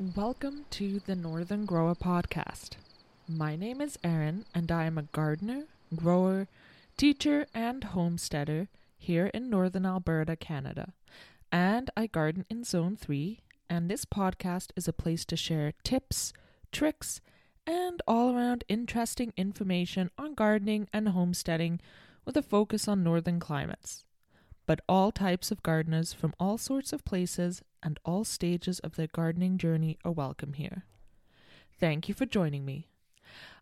Welcome to the Northern Grower Podcast. My name is Erin, and I am a gardener, grower, teacher, and homesteader here in Northern Alberta, Canada. And I garden in Zone 3, and this podcast is a place to share tips, tricks, and all around interesting information on gardening and homesteading with a focus on northern climates. But all types of gardeners from all sorts of places and all stages of their gardening journey are welcome here. Thank you for joining me.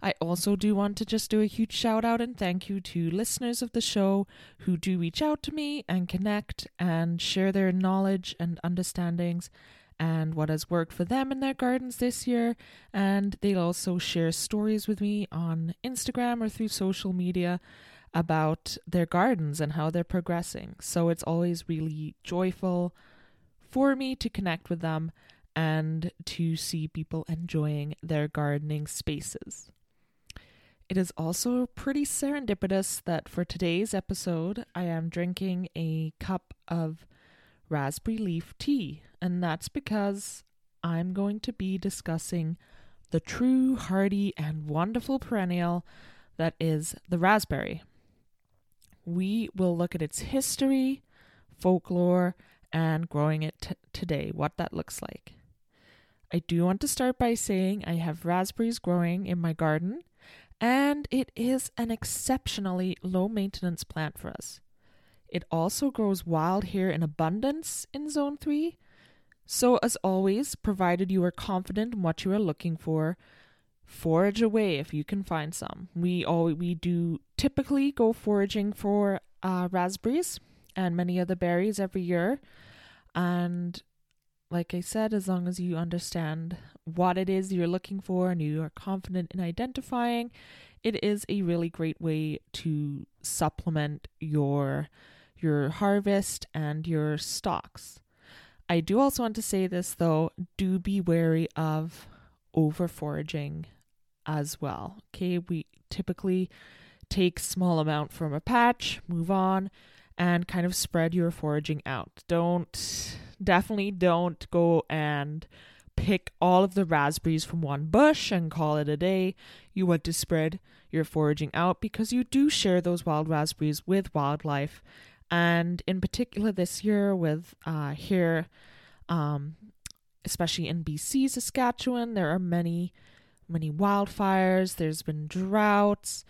I also do want to just do a huge shout out and thank you to listeners of the show who do reach out to me and connect and share their knowledge and understandings and what has worked for them in their gardens this year. And they'll also share stories with me on Instagram or through social media about their gardens and how they're progressing. So it's always really joyful for me to connect with them and to see people enjoying their gardening spaces. It is also pretty serendipitous that for today's episode, I am drinking a cup of raspberry leaf tea, and that's because I'm going to be discussing the true, hardy, and wonderful perennial that is the raspberry. We will look at its history, folklore, and growing it t- today, what that looks like. I do want to start by saying I have raspberries growing in my garden, and it is an exceptionally low maintenance plant for us. It also grows wild here in abundance in Zone 3. So, as always, provided you are confident in what you are looking for, forage away if you can find some. We all we do typically go foraging for uh, raspberries and many other berries every year. And like I said, as long as you understand what it is you're looking for and you are confident in identifying, it is a really great way to supplement your your harvest and your stocks. I do also want to say this though, do be wary of over foraging as well. Okay, we typically take small amount from a patch, move on, and kind of spread your foraging out. Don't definitely don't go and pick all of the raspberries from one bush and call it a day. You want to spread your foraging out because you do share those wild raspberries with wildlife. And in particular, this year, with uh, here, um, especially in BC, Saskatchewan, there are many, many wildfires. There's been droughts.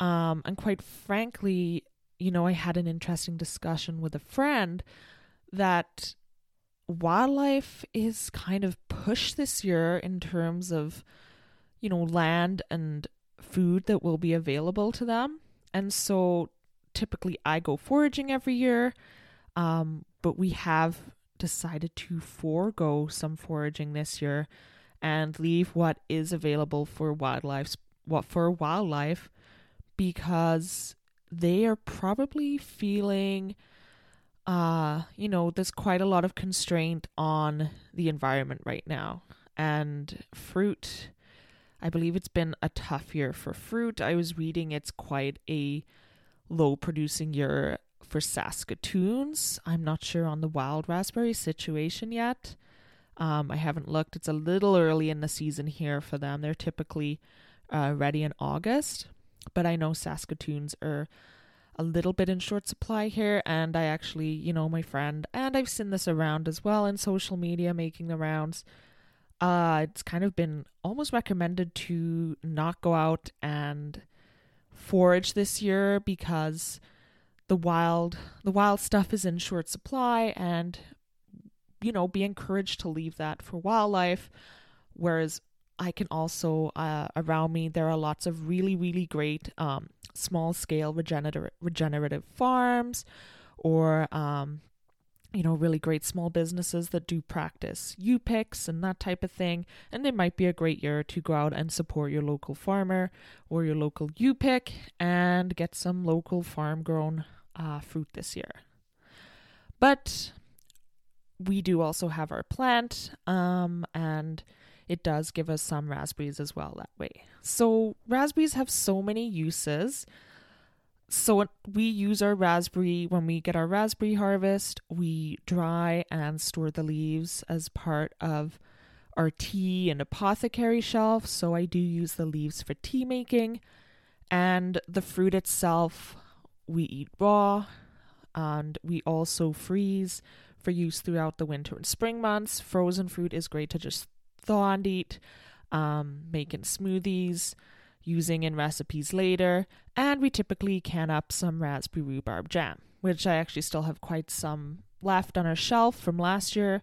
Um, and quite frankly, you know, I had an interesting discussion with a friend that wildlife is kind of pushed this year in terms of, you know, land and food that will be available to them. And so typically I go foraging every year, um, but we have decided to forego some foraging this year and leave what is available for wildlife what for wildlife because they are probably feeling uh you know there's quite a lot of constraint on the environment right now. And fruit i believe it's been a tough year for fruit. I was reading it's quite a low producing year for saskatoons. I'm not sure on the wild raspberry situation yet um, i haven't looked it's a little early in the season here for them they're typically uh, ready in august but I know Saskatoons are a little bit in short supply here. And I actually, you know, my friend, and I've seen this around as well in social media making the rounds. Uh, it's kind of been almost recommended to not go out and forage this year because the wild the wild stuff is in short supply and you know be encouraged to leave that for wildlife whereas I can also, uh, around me, there are lots of really, really great um, small scale regenerative, regenerative farms or, um, you know, really great small businesses that do practice U picks and that type of thing. And it might be a great year to go out and support your local farmer or your local U pick and get some local farm grown uh, fruit this year. But we do also have our plant, um, and it does give us some raspberries as well that way. So, raspberries have so many uses. So, we use our raspberry when we get our raspberry harvest, we dry and store the leaves as part of our tea and apothecary shelf, so I do use the leaves for tea making. And the fruit itself, we eat raw, and we also freeze for use throughout the winter and spring months. Frozen fruit is great to just thaw and eat, um, making smoothies, using in recipes later, and we typically can up some raspberry rhubarb jam, which I actually still have quite some left on our shelf from last year,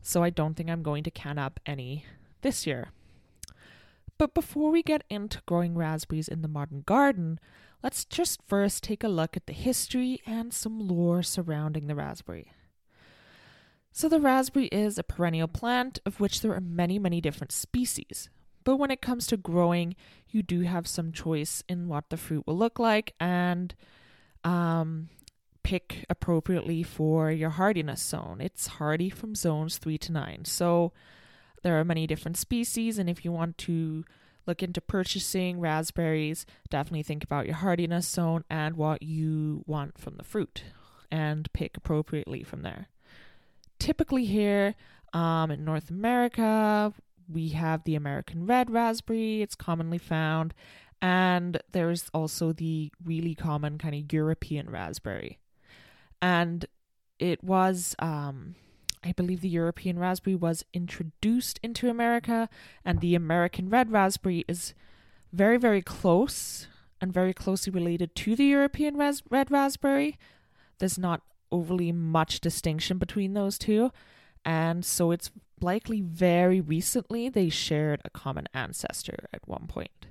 so I don't think I'm going to can up any this year. But before we get into growing raspberries in the modern garden, let's just first take a look at the history and some lore surrounding the raspberry. So, the raspberry is a perennial plant of which there are many, many different species. But when it comes to growing, you do have some choice in what the fruit will look like and um, pick appropriately for your hardiness zone. It's hardy from zones 3 to 9. So there are many different species, and if you want to look into purchasing raspberries, definitely think about your hardiness zone and what you want from the fruit and pick appropriately from there. Typically, here um, in North America, we have the American red raspberry, it's commonly found, and there's also the really common kind of European raspberry and it was um, I believe the European raspberry was introduced into America, and the American red raspberry is very, very close and very closely related to the European res- red raspberry. There's not overly much distinction between those two, and so it's likely very recently they shared a common ancestor at one point.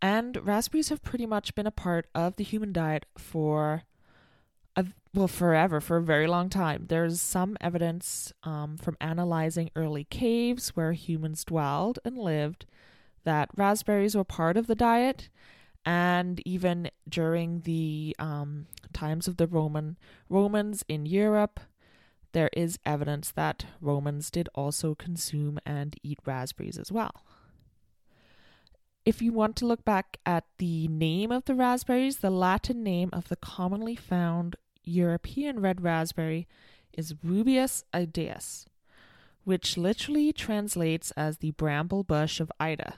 And raspberries have pretty much been a part of the human diet for a, well, forever, for a very long time. There's some evidence um, from analyzing early caves where humans dwelled and lived that raspberries were part of the diet. And even during the um, times of the Roman Romans in Europe, there is evidence that Romans did also consume and eat raspberries as well. If you want to look back at the name of the raspberries, the Latin name of the commonly found European red raspberry is Rubus idaeus, which literally translates as the bramble bush of Ida.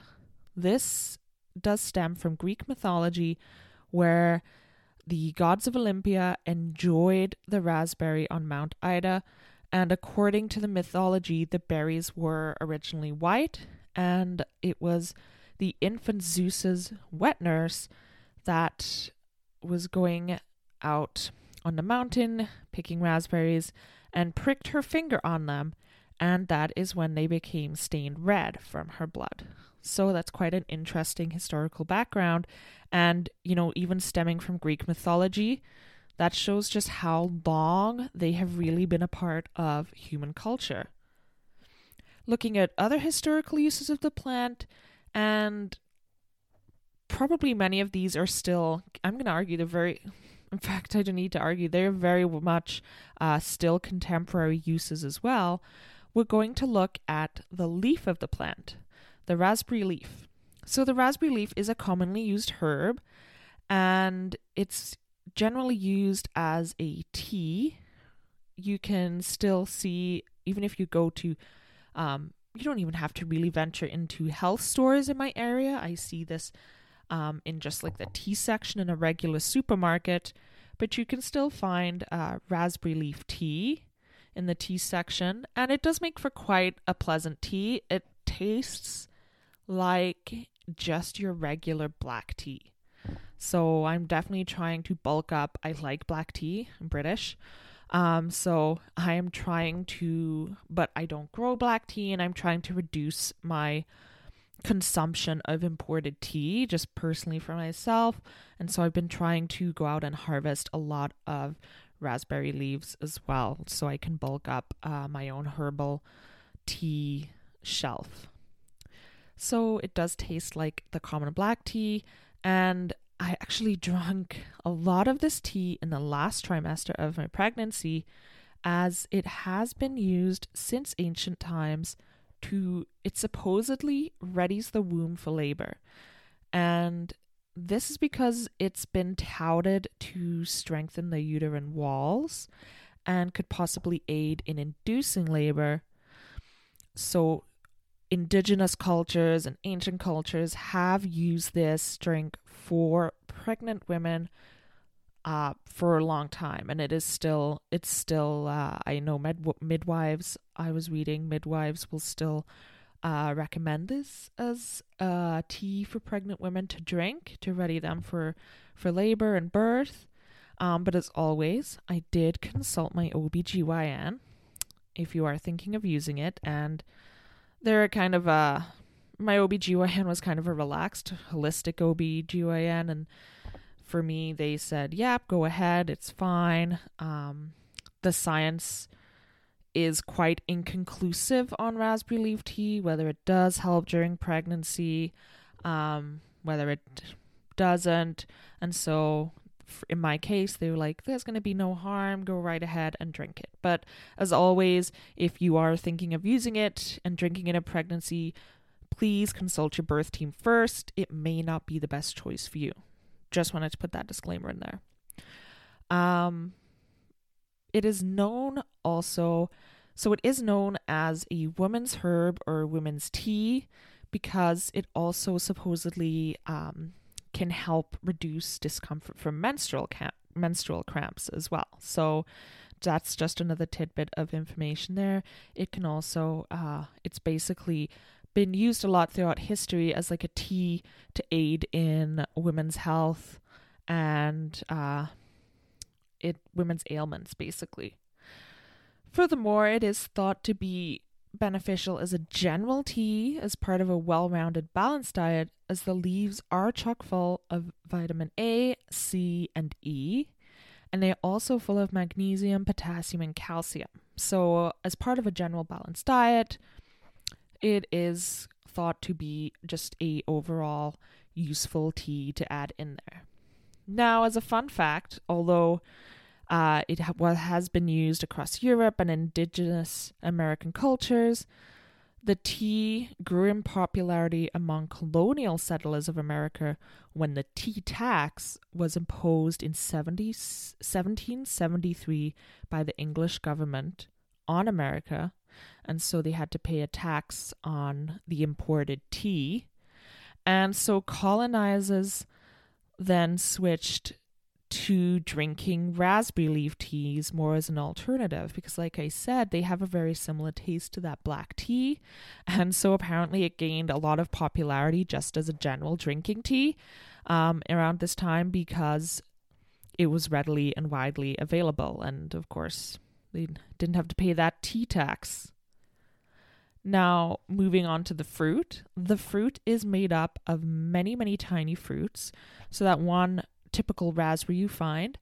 This does stem from Greek mythology, where the gods of Olympia enjoyed the raspberry on Mount Ida, and according to the mythology, the berries were originally white, and it was the infant Zeus's wet nurse that was going out on the mountain picking raspberries and pricked her finger on them, and that is when they became stained red from her blood. So that's quite an interesting historical background. And, you know, even stemming from Greek mythology, that shows just how long they have really been a part of human culture. Looking at other historical uses of the plant, and probably many of these are still, I'm going to argue, they're very in fact, I don't need to argue, they're very much uh, still contemporary uses as well. We're going to look at the leaf of the plant, the raspberry leaf. So, the raspberry leaf is a commonly used herb and it's generally used as a tea. You can still see, even if you go to, um, you don't even have to really venture into health stores in my area. I see this um, in just like the tea section in a regular supermarket, but you can still find uh, raspberry leaf tea in the tea section, and it does make for quite a pleasant tea. It tastes like just your regular black tea. So I'm definitely trying to bulk up. I like black tea. I'm British. Um, so I am trying to, but I don't grow black tea and I'm trying to reduce my consumption of imported tea just personally for myself. And so I've been trying to go out and harvest a lot of raspberry leaves as well so I can bulk up uh, my own herbal tea shelf. So it does taste like the common black tea. And I actually drank a lot of this tea in the last trimester of my pregnancy as it has been used since ancient times to it supposedly readies the womb for labor. And this is because it's been touted to strengthen the uterine walls and could possibly aid in inducing labor. So, indigenous cultures and ancient cultures have used this drink for pregnant women uh, for a long time, and it is still it's still uh, I know med- midwives I was reading midwives will still uh, recommend this as a tea for pregnant women to drink to ready them for for labor and birth. Um, but as always, I did consult my OBGYN if you are thinking of using it, and they're kind of a my OBGYN was kind of a relaxed, holistic OBGYN and for me, they said, yep, go ahead, it's fine. Um, the science is quite inconclusive on raspberry leaf tea, whether it does help during pregnancy, um, whether it doesn't. And so, in my case, they were like, there's going to be no harm, go right ahead and drink it. But as always, if you are thinking of using it and drinking it in pregnancy, please consult your birth team first. It may not be the best choice for you. Just wanted to put that disclaimer in there. Um, it is known also, so it is known as a woman's herb or women's tea because it also supposedly um, can help reduce discomfort from menstrual menstrual cramps as well. So that's just another tidbit of information there. It can also, uh, it's basically been used a lot throughout history as like a tea to aid in women's health and uh, it women's ailments basically. Furthermore, it is thought to be beneficial as a general tea as part of a well-rounded balanced diet as the leaves are chock full of vitamin A, C, and E, and they are also full of magnesium, potassium, and calcium. So, as part of a general balanced diet, it is thought to be just a overall useful tea to add in there. Now, as a fun fact, although uh, it ha- has been used across Europe and indigenous American cultures, the tea grew in popularity among colonial settlers of America when the tea tax was imposed in 70, 1773 by the English government on America and so they had to pay a tax on the imported tea. And so colonizers then switched to drinking raspberry leaf teas more as an alternative because, like I said, they have a very similar taste to that black tea. And so apparently it gained a lot of popularity just as a general drinking tea um, around this time because it was readily and widely available. And of course, they didn't have to pay that tea tax. Now, moving on to the fruit. The fruit is made up of many, many tiny fruits. So, that one typical raspberry you find,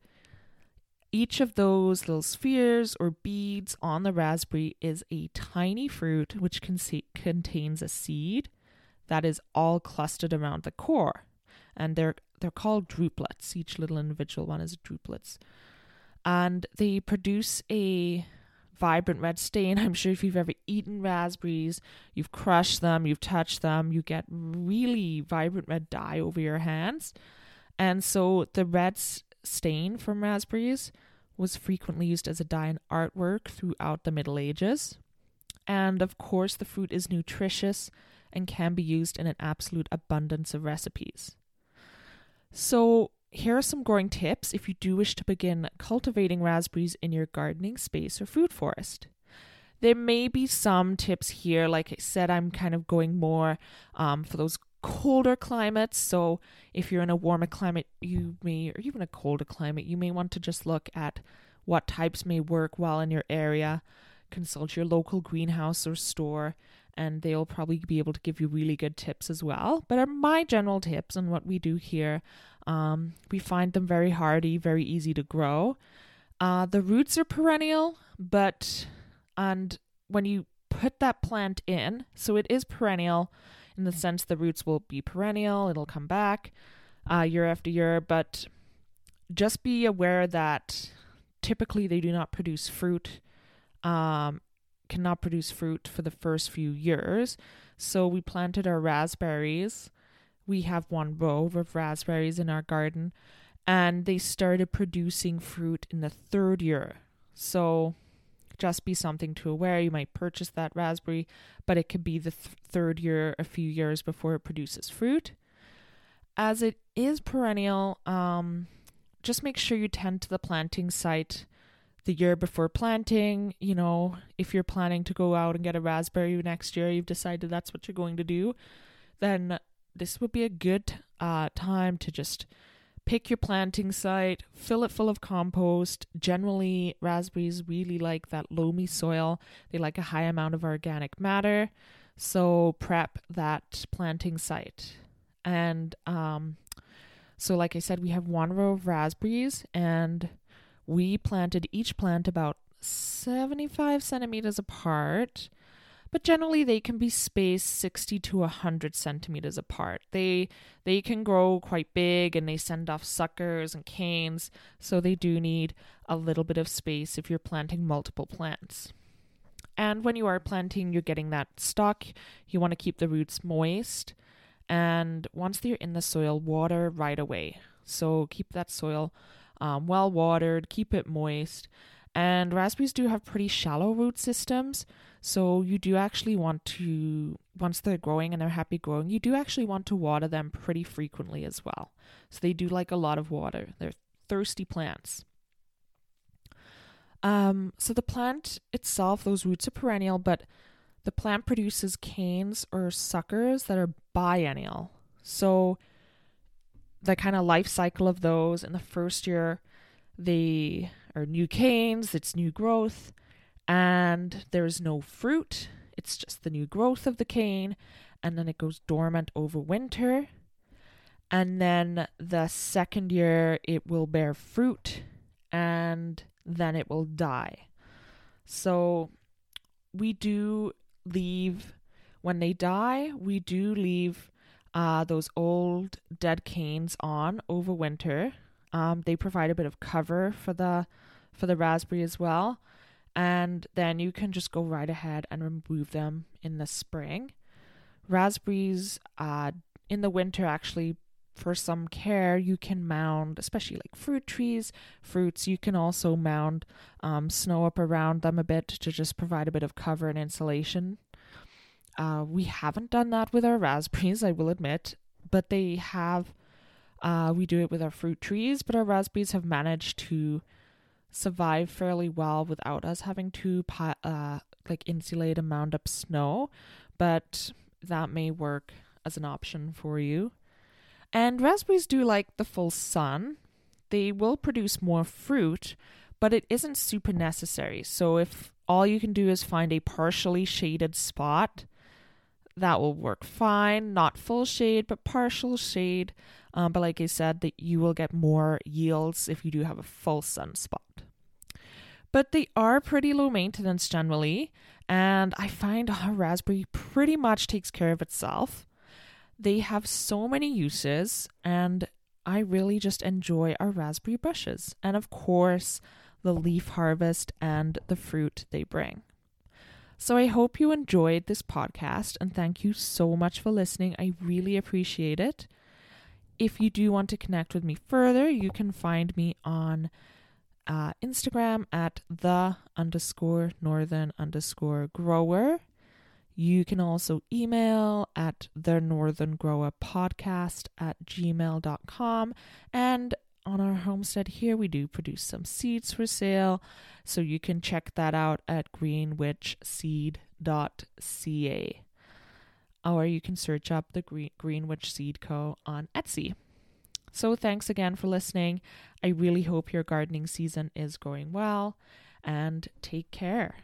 each of those little spheres or beads on the raspberry is a tiny fruit which con- contains a seed that is all clustered around the core. And they're they're called drupelets. Each little individual one is drupelets. And they produce a vibrant red stain. I'm sure if you've ever eaten raspberries, you've crushed them, you've touched them, you get really vibrant red dye over your hands. And so the red stain from raspberries was frequently used as a dye in artwork throughout the Middle Ages. And of course, the fruit is nutritious and can be used in an absolute abundance of recipes. So, here are some growing tips if you do wish to begin cultivating raspberries in your gardening space or food forest. There may be some tips here. Like I said, I'm kind of going more um, for those colder climates. So if you're in a warmer climate, you may, or even a colder climate, you may want to just look at what types may work well in your area. Consult your local greenhouse or store, and they'll probably be able to give you really good tips as well. But are my general tips on what we do here um, we find them very hardy, very easy to grow. Uh, the roots are perennial, but and when you put that plant in, so it is perennial in the sense the roots will be perennial, it'll come back uh, year after year, but just be aware that typically they do not produce fruit, um, cannot produce fruit for the first few years. So we planted our raspberries we have one row of raspberries in our garden and they started producing fruit in the third year. So just be something to aware. You might purchase that raspberry, but it could be the th- third year, a few years before it produces fruit. As it is perennial, um, just make sure you tend to the planting site the year before planting. You know, if you're planning to go out and get a raspberry next year, you've decided that's what you're going to do, then this would be a good uh, time to just pick your planting site, fill it full of compost. Generally, raspberries really like that loamy soil, they like a high amount of organic matter. So, prep that planting site. And um, so, like I said, we have one row of raspberries, and we planted each plant about 75 centimeters apart but generally they can be spaced 60 to 100 centimeters apart. They they can grow quite big and they send off suckers and canes, so they do need a little bit of space if you're planting multiple plants. And when you are planting, you're getting that stock. You want to keep the roots moist. And once they're in the soil, water right away. So keep that soil um, well watered, keep it moist. And raspberries do have pretty shallow root systems. So you do actually want to, once they're growing and they're happy growing, you do actually want to water them pretty frequently as well. So they do like a lot of water. They're thirsty plants. Um, so the plant itself, those roots are perennial, but the plant produces canes or suckers that are biennial. So the kind of life cycle of those in the first year, they are new canes, it's new growth and there's no fruit. It's just the new growth of the cane, and then it goes dormant over winter. And then the second year, it will bear fruit, and then it will die. So we do leave, when they die, we do leave uh, those old dead canes on over winter. Um, they provide a bit of cover for the for the raspberry as well and then you can just go right ahead and remove them in the spring. Raspberries uh, in the winter actually for some care you can mound especially like fruit trees fruits you can also mound um, snow up around them a bit to just provide a bit of cover and insulation uh, we haven't done that with our raspberries i will admit but they have uh, we do it with our fruit trees but our raspberries have managed to survive fairly well without us having to uh, like insulate and mound up snow, but that may work as an option for you. And raspberries do like the full sun. They will produce more fruit, but it isn't super necessary. So if all you can do is find a partially shaded spot, that will work fine. Not full shade, but partial shade. Um, but like I said, that you will get more yields if you do have a full sun spot but they are pretty low maintenance generally, and I find a raspberry pretty much takes care of itself. They have so many uses, and I really just enjoy our raspberry bushes, and of course, the leaf harvest and the fruit they bring. So I hope you enjoyed this podcast, and thank you so much for listening. I really appreciate it. If you do want to connect with me further, you can find me on uh, Instagram at the underscore northern underscore grower. You can also email at the northern grower podcast at gmail.com. And on our homestead here, we do produce some seeds for sale. So you can check that out at greenwitchseed.ca. Or you can search up the Green, Greenwich Seed Co. on Etsy. So, thanks again for listening. I really hope your gardening season is going well and take care.